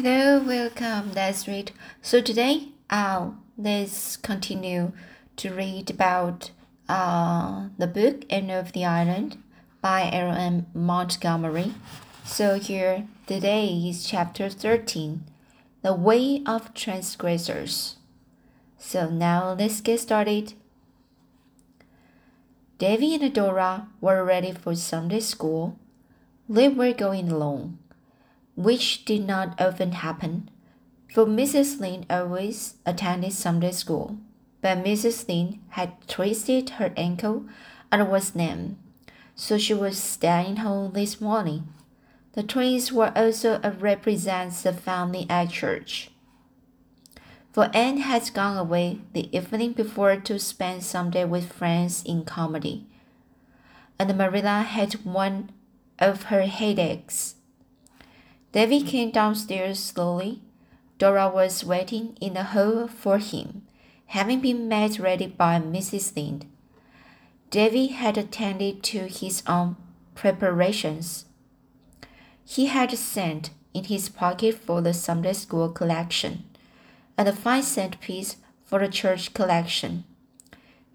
Hello, welcome. Let's read. So today, uh, let's continue to read about uh, the book Anne of the Island by L.M. Montgomery. So here today is chapter 13, The Way of Transgressors. So now let's get started. Davy and Dora were ready for Sunday school. They were going alone which did not often happen, for Mrs. Lynde always attended Sunday school. But Mrs. Lynde had twisted her ankle and was lame, so she was staying home this morning. The twins were also a representative family at church. For Anne had gone away the evening before to spend Sunday with friends in Carmody, and Marilla had one of her headaches Davy came downstairs slowly. Dora was waiting in the hall for him, having been made ready by Mrs. Lind. Davy had attended to his own preparations. He had a cent in his pocket for the Sunday school collection, and a five cent piece for the church collection.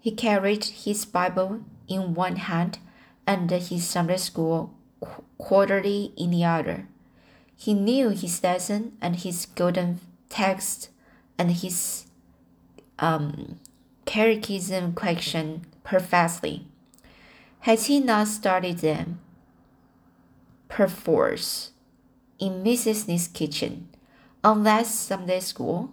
He carried his Bible in one hand and his Sunday school quarterly in the other. He knew his lesson and his golden text and his um, catechism question perfectly. Had he not studied them perforce in Mrs. Lynde's kitchen on last Sunday school?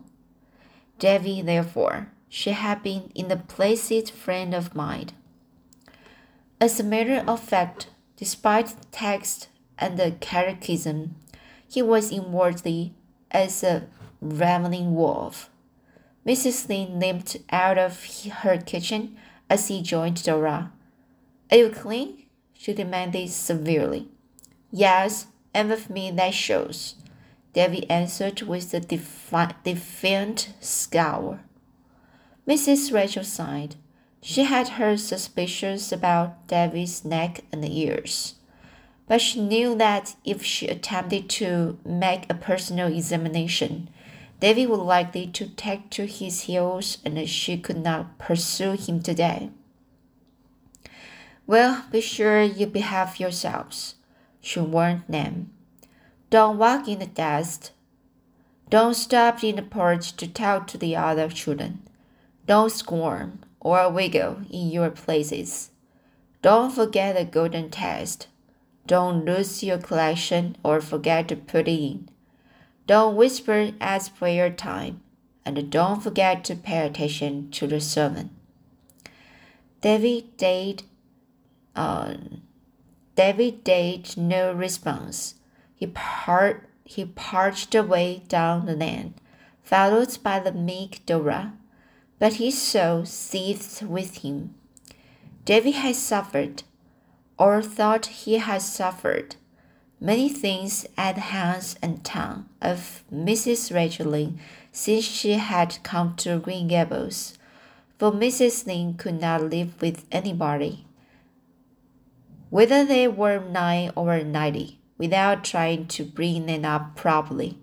Davy, therefore, she had been in the placid frame of mind. As a matter of fact, despite the text and the catechism, he was inwardly as a ravening wolf. Mrs. Lynde limped out of her kitchen as he joined Dora. Are you clean? she demanded severely. Yes, and with me that shows, Davy answered with a defi defiant scowl. Mrs. Rachel sighed. She had her suspicions about Davy's neck and ears but she knew that if she attempted to make a personal examination, Davy would likely to take to his heels and she could not pursue him today. Well, be sure you behave yourselves, she warned them. Don't walk in the dust. Don't stop in the porch to talk to the other children. Don't squirm or wiggle in your places. Don't forget the golden test. Don't lose your collection or forget to put it in. Don't whisper at prayer time, and don't forget to pay attention to the sermon. David did, uh, David did no response. He, part, he parched away down the lane, followed by the meek Dora, but his soul seethed with him. David had suffered or thought he had suffered many things at the hands and tongue of Mrs. Rachel Lynde since she had come to Green Gables, for Mrs. Lynde could not live with anybody, whether they were nine or ninety, without trying to bring them up properly,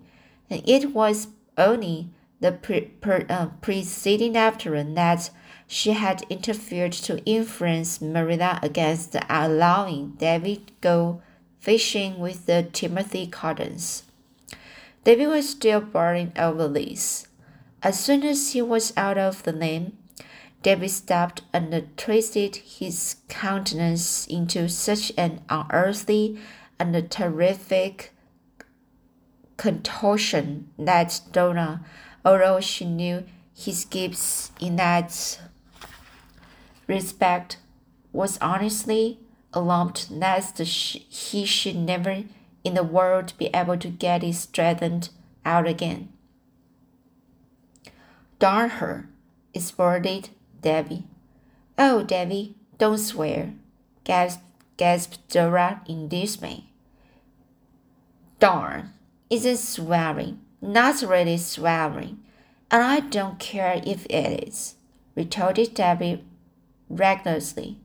and it was only the pre- per, uh, preceding afternoon that she had interfered to influence Marilla against allowing David go fishing with the Timothy Cottons. David was still burning over this. As soon as he was out of the lane, David stopped and twisted his countenance into such an unearthly and terrific contortion that Donna, although she knew his gifts in that respect was honestly alarmed lest he should never in the world be able to get it straightened out again. Darn her, exploded Davy. Oh, Davy, don't swear, gasped, gasped Dora in dismay. Darn, isn't swearing, not really swearing, and I don't care if it is, retorted Davy recklessly.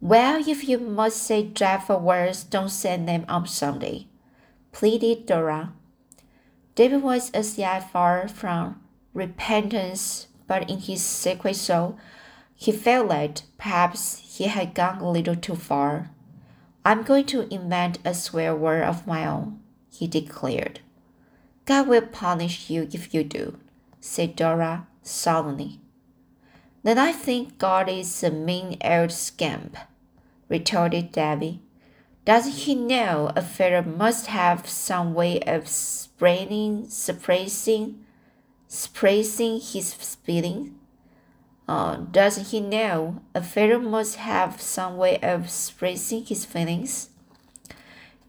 Well, if you must say dreadful words, don't send them on Sunday, pleaded Dora. David was as yet far from repentance, but in his secret soul, he felt that perhaps he had gone a little too far. I'm going to invent a swear word of my own, he declared. God will punish you if you do, said Dora solemnly. Then I think God is a mean old scamp, retorted Davy. Doesn't he know a feather must have some way of spreading, suppressing, suppressing his feelings? Uh, doesn't he know a feather must have some way of suppressing his feelings?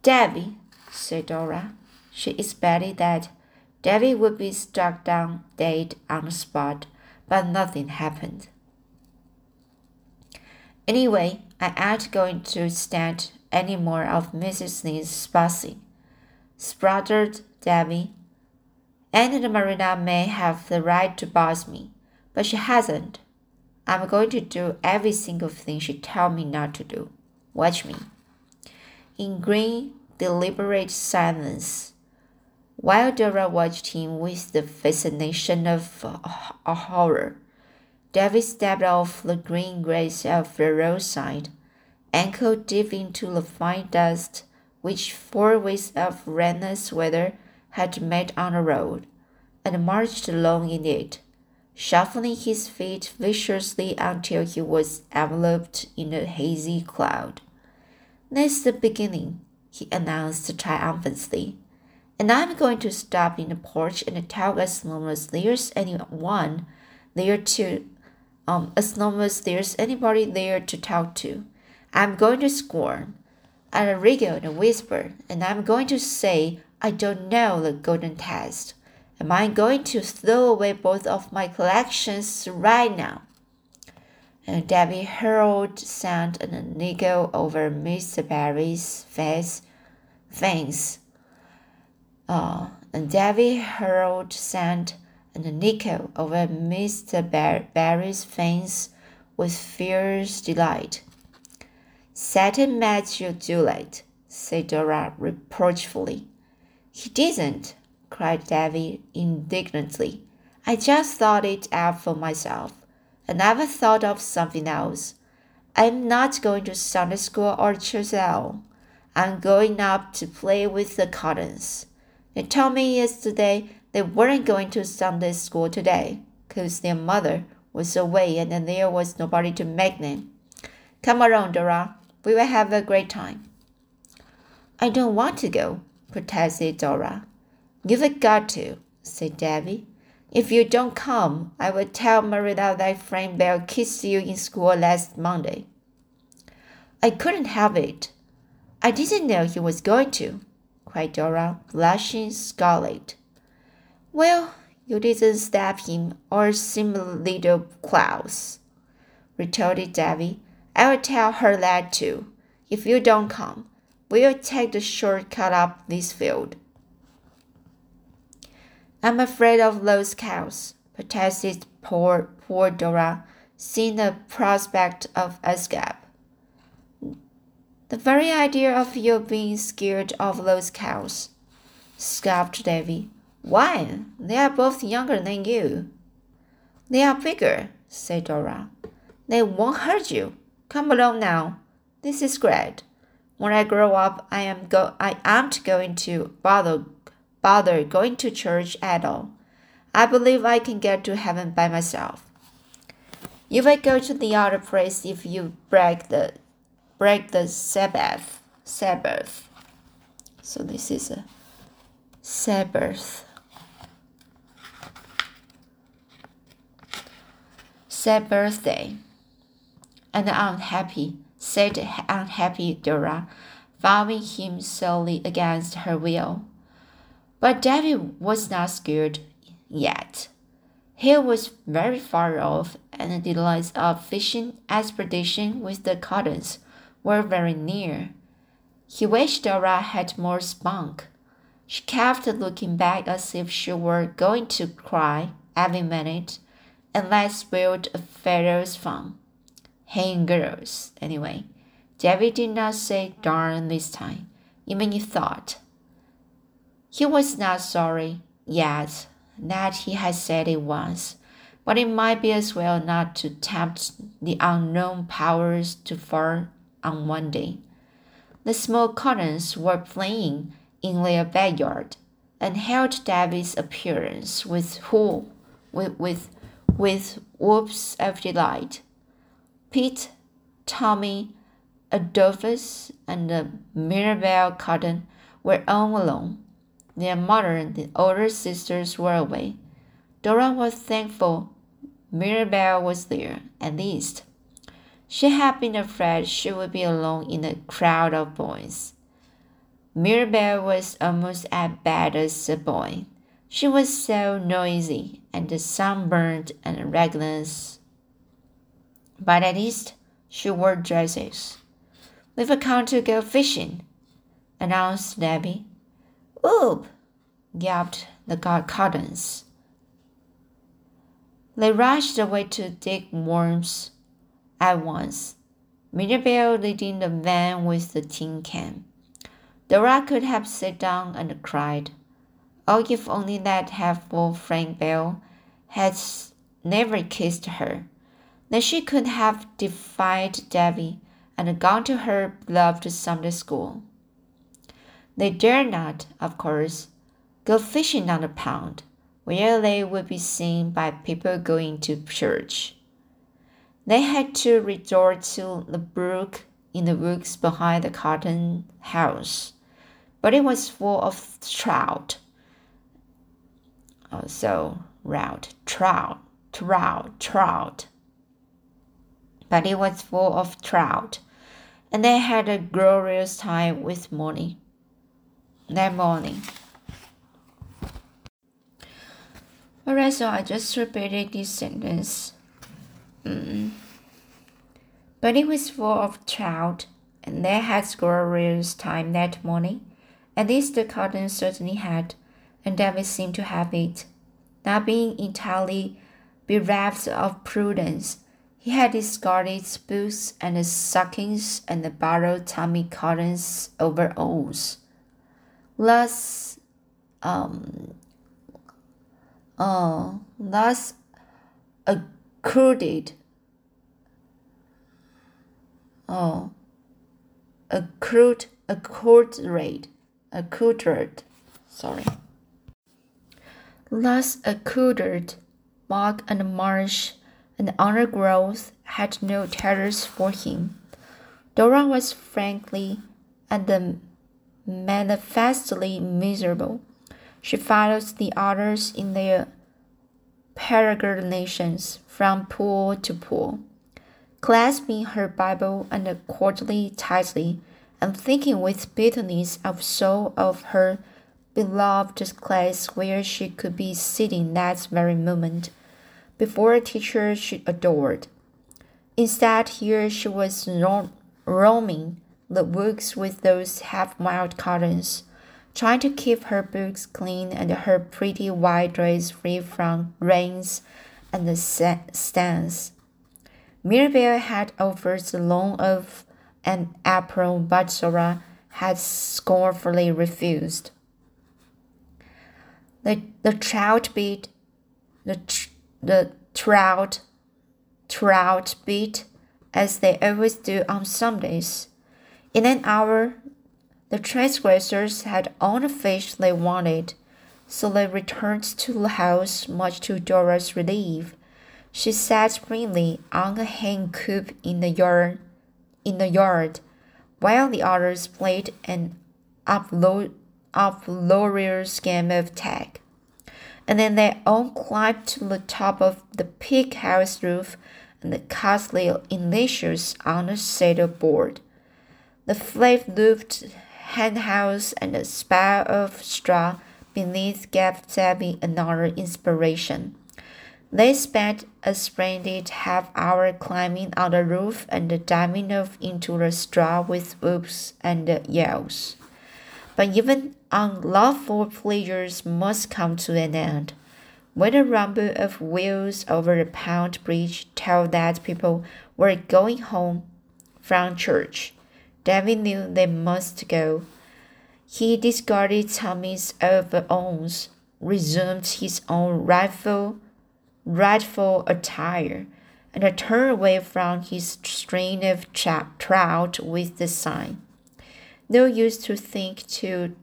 Davy, said Dora. She expected that Davy would be struck down dead on the spot, but nothing happened. Anyway, I ain't going to stand any more of Mrs. Lee's fussing, spluttered Davy. And Marina may have the right to boss me, but she hasn't. I'm going to do every single thing she tells me not to do. Watch me. In green, deliberate silence, while Dora watched him with the fascination of uh, a horror, Davy stepped off the green grass of the roadside ankle deep into the fine dust which four weeks of rainless weather had made on the road, and marched along in it, shuffling his feet viciously until he was enveloped in a hazy cloud. That's the beginning, he announced triumphantly. And I'm going to stop in the porch and tell as long as there's anyone there to um as long as there's anybody there to talk to. I'm going to scorn and wriggle and whisper, and I'm going to say I don't know the golden test. Am I going to throw away both of my collections right now? And Davy hurled sand and nickel over Mr. Barry's face, face. Uh, and Davy hurled sand and nickel over Mr. Barry's face with fierce delight. Satan made you do it, said Dora reproachfully. He didn't, cried Davy indignantly. I just thought it out for myself. I never thought of something else. I'm not going to Sunday school or church all. I'm going up to play with the cottons. They told me yesterday they weren't going to Sunday school today, 'cause their mother was away and there was nobody to make them. Come around, Dora. We will have a great time. I don't want to go, protested Dora. You've got to, said Davy. If you don't come, I will tell Marilla that Frank Bell kissed you in school last Monday. I couldn't have it. I didn't know he was going to, cried Dora, blushing scarlet. Well, you didn't stab him or seem a little close, retorted Davy. I will tell her that too. If you don't come, we'll take the shortcut up this field. I'm afraid of those cows, protested poor, poor Dora, seeing the prospect of escape. The very idea of your being scared of those cows, scoffed Davy. Why, they are both younger than you. They are bigger, said Dora. They won't hurt you. Come along now. This is great. When I grow up, I am go I aren't going to bother bother going to church at all. I believe I can get to heaven by myself. You will go to the other place if you break the break the Sabbath. Sabbath. So this is a Sabbath. Sad birthday and unhappy, said unhappy Dora, following him slowly against her will. But Davy was not scared yet. He was very far off, and the delights of fishing expedition with the cottons were very near. He wished Dora had more spunk. She kept looking back as if she were going to cry every minute, and that spoiled fellow's fun hang girls. Anyway, David did not say darn this time, even he thought. He was not sorry, yet that he had said it once, but it might be as well not to tempt the unknown powers too far on one day. The small cottons were playing in their backyard and hailed David's appearance with who with with, with whoops of delight. Pete, Tommy, Adolphus, and Mirabel Cotton were all alone. Their mother and the older sisters were away. Dora was thankful Mirabel was there, at least. She had been afraid she would be alone in a crowd of boys. Mirabel was almost as bad as a boy. She was so noisy and sunburned and reckless. But at least she wore dresses. We've come to go fishing, announced Debbie. Oop! gulped the Cottons. They rushed away to dig worms at once, Mirabel leading the van with the tin can. Dora could have sat down and cried. Oh, if only that helpful Frank Bell had never kissed her, then she could have defied Debbie and gone to her beloved Sunday school. They dared not, of course, go fishing on the pond, where they would be seen by people going to church. They had to resort to the brook in the woods behind the cotton house, but it was full of trout. Uh, also, route, trout, trout, trout. But it was full of trout, and they had a glorious time with Molly that morning. Alright, so I just repeated this sentence. Mm. But it was full of trout, and they had glorious time that morning. At least the cotton certainly had, and David seemed to have it. Not being entirely bereft of prudence, he had discarded boots and the stockings and the borrowed Tommy Cotton's overalls. Thus, um, uh, thus accrued, oh, accrued, accrued, accrued, sorry. Thus accrued, bog and marsh and undergrowth had no terrors for him. Dora was frankly and manifestly miserable. She follows the others in their peregrinations from pool to pool, clasping her Bible and the quarterly tightly, and thinking with bitterness of soul of her beloved class where she could be sitting that very moment before a teacher she adored. Instead, here she was roaming the woods with those half-wild cottons trying to keep her books clean and her pretty white dress free from rains and the stains. Mirabel had offered the loan of an apron, but Sora had scornfully refused. The, the trout beat, the, the trout, trout beat, as they always do on Sundays. In an hour, the transgressors had all the fish they wanted, so they returned to the house, much to Dora's relief. She sat primly on a hen coop in the yard, in the yard, while the others played an uproarious game of tag. And then they all climbed to the top of the pig house roof and cast their initials on a saddle board. The flame looped henhouse and a spire of straw beneath gave Debbie another inspiration. They spent a splendid half hour climbing on the roof and diving off into the straw with whoops and yells. But even unlawful pleasures must come to an end. When the rumble of wheels over the pound bridge told that people were going home from church, David knew they must go. He discarded Tommy's overalls resumed his own rightful, rightful attire and turned away from his string of trout with the sign. No use to think to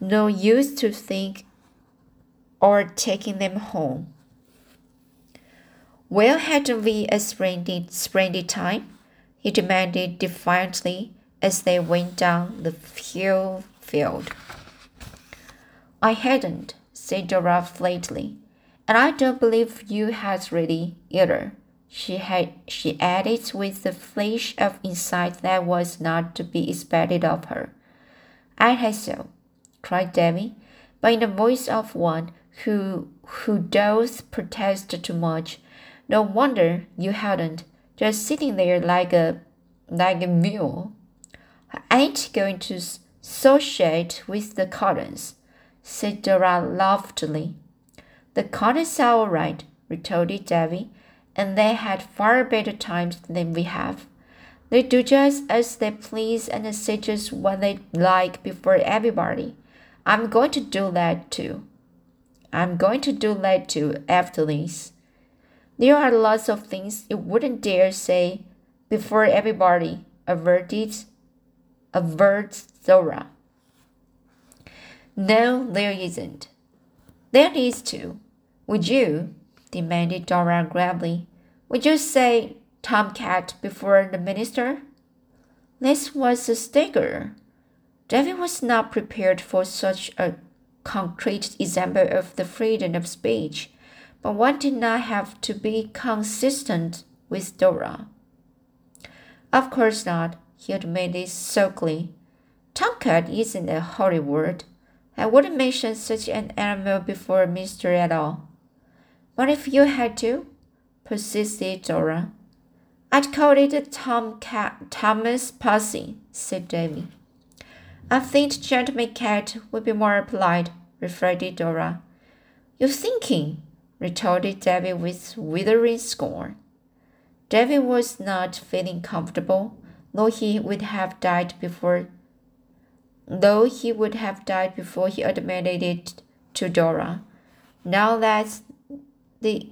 no use to think or taking them home. Well, hadn't we a splendid, splendid time? he demanded defiantly as they went down the hill field. I hadn't, said Dora flatly, and I don't believe you had really either. She had she added with the flash of insight that was not to be expected of her. I had so, cried Davy, but in the voice of one who who doth protest too much. No wonder you hadn't, just sitting there like a like a mule. I ain't going to associate with the Cottons, said Dora loftily. The Cottons are all right, retorted Davy, and they had far better times than we have. They do just as they please and say just what they like before everybody. I'm going to do that too. I'm going to do that too after this. There are lots of things you wouldn't dare say before everybody, averted, averts Dora. No, there isn't. There is too. Would you? demanded Dora gravely. Would you say tomcat before the minister? This was a stagger. David was not prepared for such a concrete example of the freedom of speech, but one did not have to be consistent with Dora. Of course not, he admitted sulkily. Tomcat isn't a holy word. I wouldn't mention such an animal before Mister at all. But if you had to, persisted Dora. I'd call it a tomcat, Thomas Pussy, said Davy. I think gentleman cat would be more polite, reflected Dora. You're thinking, retorted Davy with withering scorn. Davy was not feeling comfortable, though he would have died before though he would have died before he admitted it to Dora. Now that the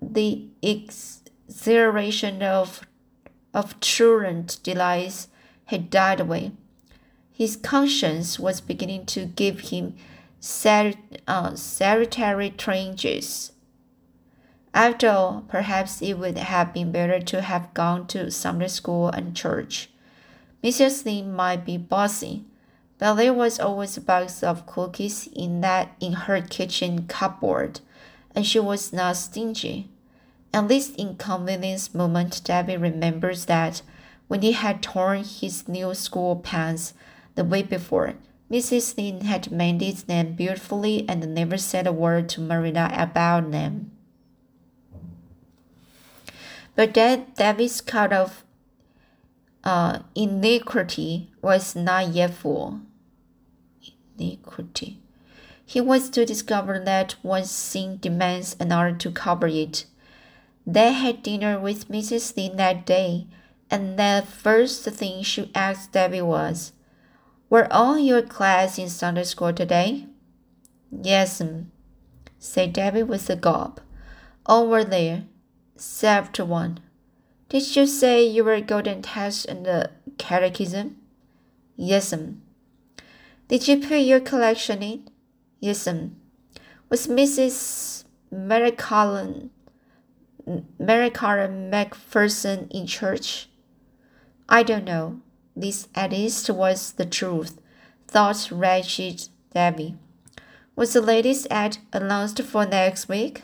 the exhilaration of of truant delights had died away, his conscience was beginning to give him uh, salutary twinges. After all, perhaps it would have been better to have gone to Sunday school and church. Mrs. Lynde might be bossy, but there was always a box of cookies in that in her kitchen cupboard, and she was not stingy. At this inconvenience moment, Davy remembers that when he had torn his new school pants the week before, Mrs. Lynde had mended them beautifully and never said a word to Marina about them. But that David's cut of uh, iniquity was not yet full. Iniquity. He was to discover that one sin demands another to cover it. They had dinner with Mrs. Lynde that day, and the first thing she asked Debbie was, Were all your class in Sunday school today? Yes'm, said Debbie with a gulp. Were there except one. Did you say you were golden test in the catechism? Yes'm. Did you put your collection in? Yes'm. Was Mrs. Mary Collin, Macpherson in church? I don't know. This at least was the truth, thought wretched Debbie. Was the latest ad announced for next week?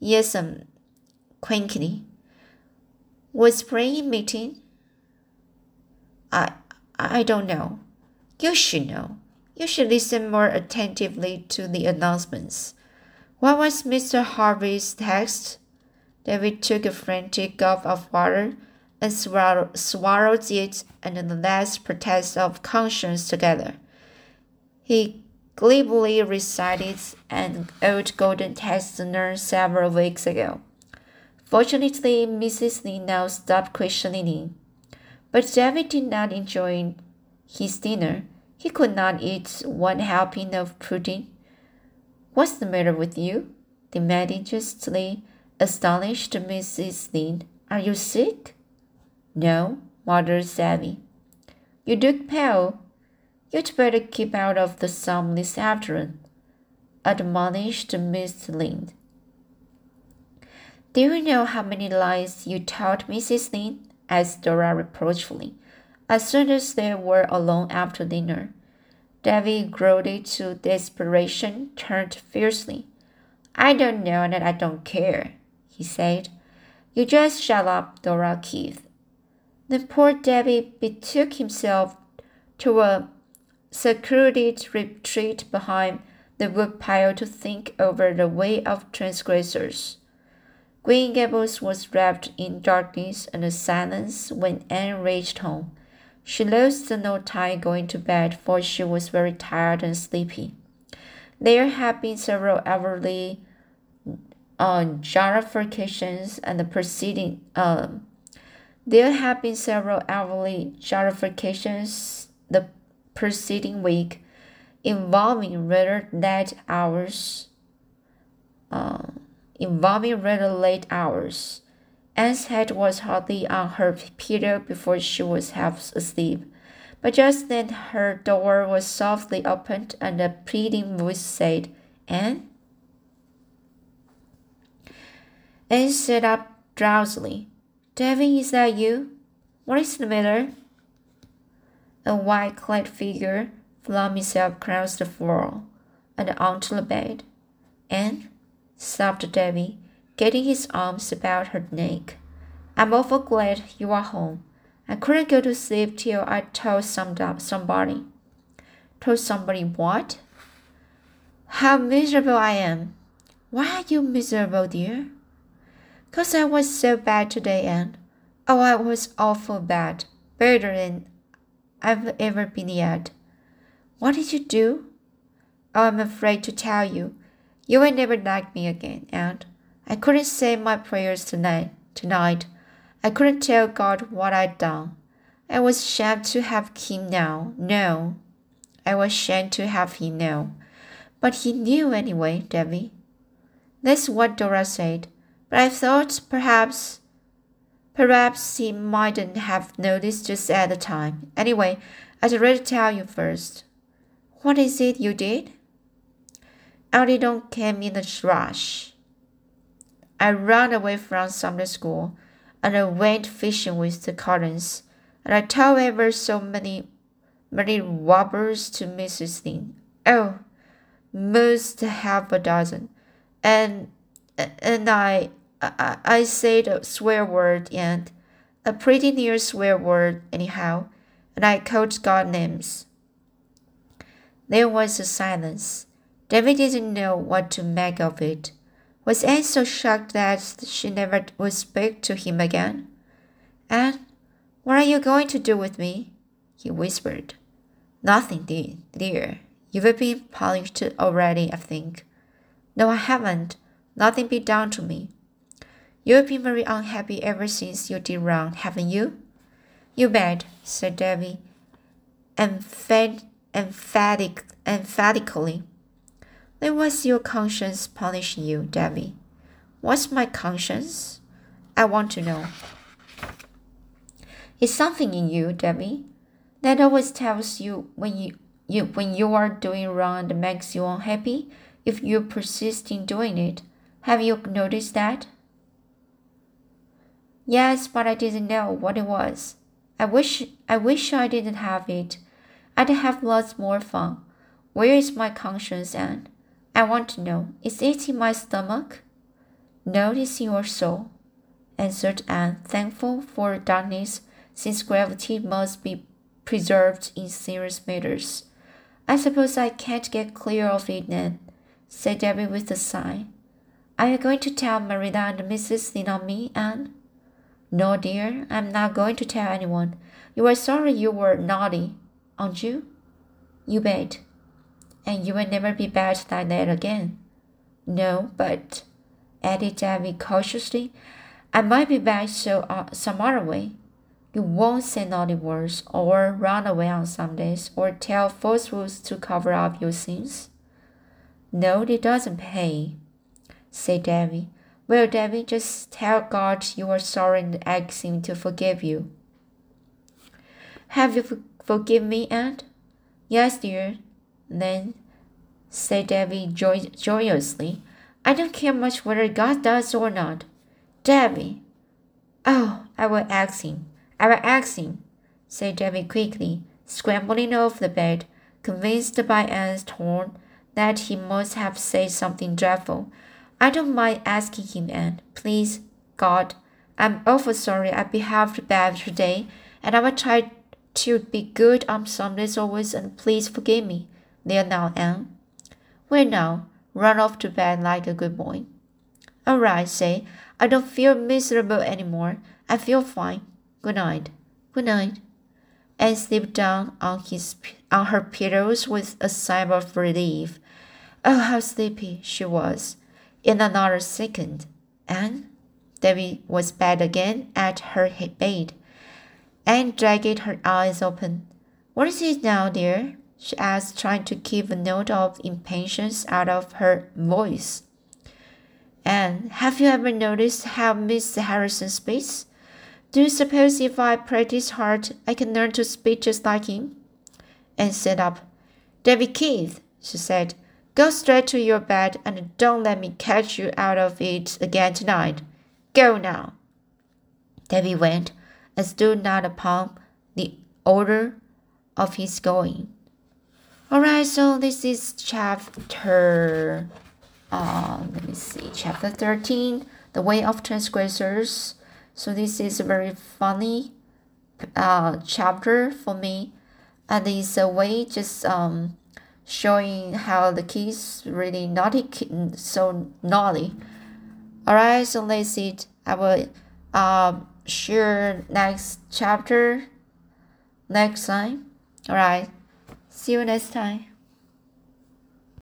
Yes'm, quickly. Was praying meeting? I I don't know. You should know. You should listen more attentively to the announcements. What was Mr. Harvey's text? David took a frantic gulp of water and swallowed, swallowed it and the last protest of conscience together. He glibly recited an old golden text learned several weeks ago. Fortunately, Mrs. Lynde now stopped questioning him. But David did not enjoy his dinner. He could not eat one helping of pudding. What's the matter with you? demanded justly astonished Mrs. Lynde. Are you sick? No, muttered Davy. You look pale. You'd better keep out of the sun this afternoon, admonished Miss Lynde. Do you know how many lies you told Mrs. Lynde? asked Dora reproachfully, as soon as they were alone after dinner. Davy, goaded to desperation, turned fiercely. I don't know and I don't care, he said. You just shut up, Dora Keith. Then poor Davy betook himself to a secluded retreat behind the woodpile to think over the way of transgressors. Green Gables was wrapped in darkness and silence when Anne reached home. She lost no time going to bed, for she was very tired and sleepy. There had been several Avonlea uh, jarifications and the preceding um, there had been several Avonlea jarifications the preceding week involving rather late hours uh, involving rather late hours Anne's head was hardly on her pillow before she was half asleep. But just then her door was softly opened and a pleading voice said, Anne? Anne sat up drowsily. Davy, is that you? What is the matter? A white clad figure flung itself across the floor and onto the bed. Anne, sobbed Davy, getting his arms about her neck. I'm awful glad you are home. I couldn't go to sleep till I told some, somebody. Told somebody what? How miserable I am. Why are you miserable, dear? Cause I was so bad today, Anne. Oh, I was awful bad. Better than I've ever been yet. What did you do? Oh, I'm afraid to tell you. You will never like me again, Aunt. I couldn't say my prayers tonight. Tonight, I couldn't tell God what I'd done. I was ashamed to have him know. No, I was ashamed to have him know. But he knew anyway, Davy. That's what Dora said. But I thought perhaps, perhaps he mightn't have noticed just at the time. Anyway, I'd rather tell you first. What is it you did? Alidon came in a rush. I ran away from Sunday school, and I went fishing with the Collins, and I told ever so many, many robbers to Mrs. Lynde. Oh, most half a dozen, and and I I, I said a swear word and a pretty near swear word anyhow, and I called God names. There was a silence. David didn't know what to make of it. Was Anne so shocked that she never would speak to him again? Anne, what are you going to do with me? he whispered. Nothing, dear. dear. You've been punished already, I think. No, I haven't. Nothing been done to me. You've been very unhappy ever since you did wrong, haven't you? You bet, said Davy, emphatic, emphatically. Then what's your conscience punishing you, Davy? What's my conscience? I want to know. It's something in you, Davy, that always tells you when you, you when you are doing wrong and makes you unhappy if you persist in doing it. Have you noticed that? Yes, but I didn't know what it was. I wish I wish I didn't have it. I'd have lots more fun. Where is my conscience, Anne? I want to know, is it in my stomach? No, it's in your soul, answered Anne, thankful for darkness, since gravity must be preserved in serious matters. I suppose I can't get clear of it then, said Debbie with a sigh. Are you going to tell Marilla and Mrs. Me, Anne? No, dear, I'm not going to tell anyone. You are sorry you were naughty, aren't you? You bet and you will never be bad like that again. No, but, added Davy cautiously, I might be bad so uh, some other way. You won't say naughty words, or run away on Sundays, or tell falsehoods to cover up your sins. No, it doesn't pay, said Debbie. Well, Debbie, just tell God you are sorry and ask Him to forgive you. Have you for- forgiven me, Aunt? Yes, dear. Then, said Debbie joy- joyously, I don't care much whether God does or not. Debbie. Oh, I will ask Him. I will ask Him, said Debbie quickly, scrambling off the bed, convinced by Aunt's tone that he must have said something dreadful. I don't mind asking him, Aunt. Please, God, I'm awful sorry I behaved bad today, and I will try to be good on Sundays always, and please forgive me. There now, Anne. Well now, run off to bed like a good boy. All right, say, I don't feel miserable anymore. I feel fine. Good night. Good night. Anne slipped down on his on her pillows with a sigh of relief. Oh, how sleepy she was. In another second, Anne, Debbie was back again at her bed. Anne dragged her eyes open. What is it now, dear? She asked, trying to keep a note of impatience out of her voice. And have you ever noticed how Miss Harrison speaks? Do you suppose if I practice hard, I can learn to speak just like him? And sat up. Debbie Keith, she said, go straight to your bed and don't let me catch you out of it again tonight. Go now. Debbie went and stood not upon the order of his going. Alright, so this is chapter, uh, let me see, chapter 13, The Way of Transgressors. So this is a very funny uh, chapter for me. And it's a way just um, showing how the kids really naughty, so naughty. Alright, so let's see. I will uh, share next chapter next time. Alright, see you next time.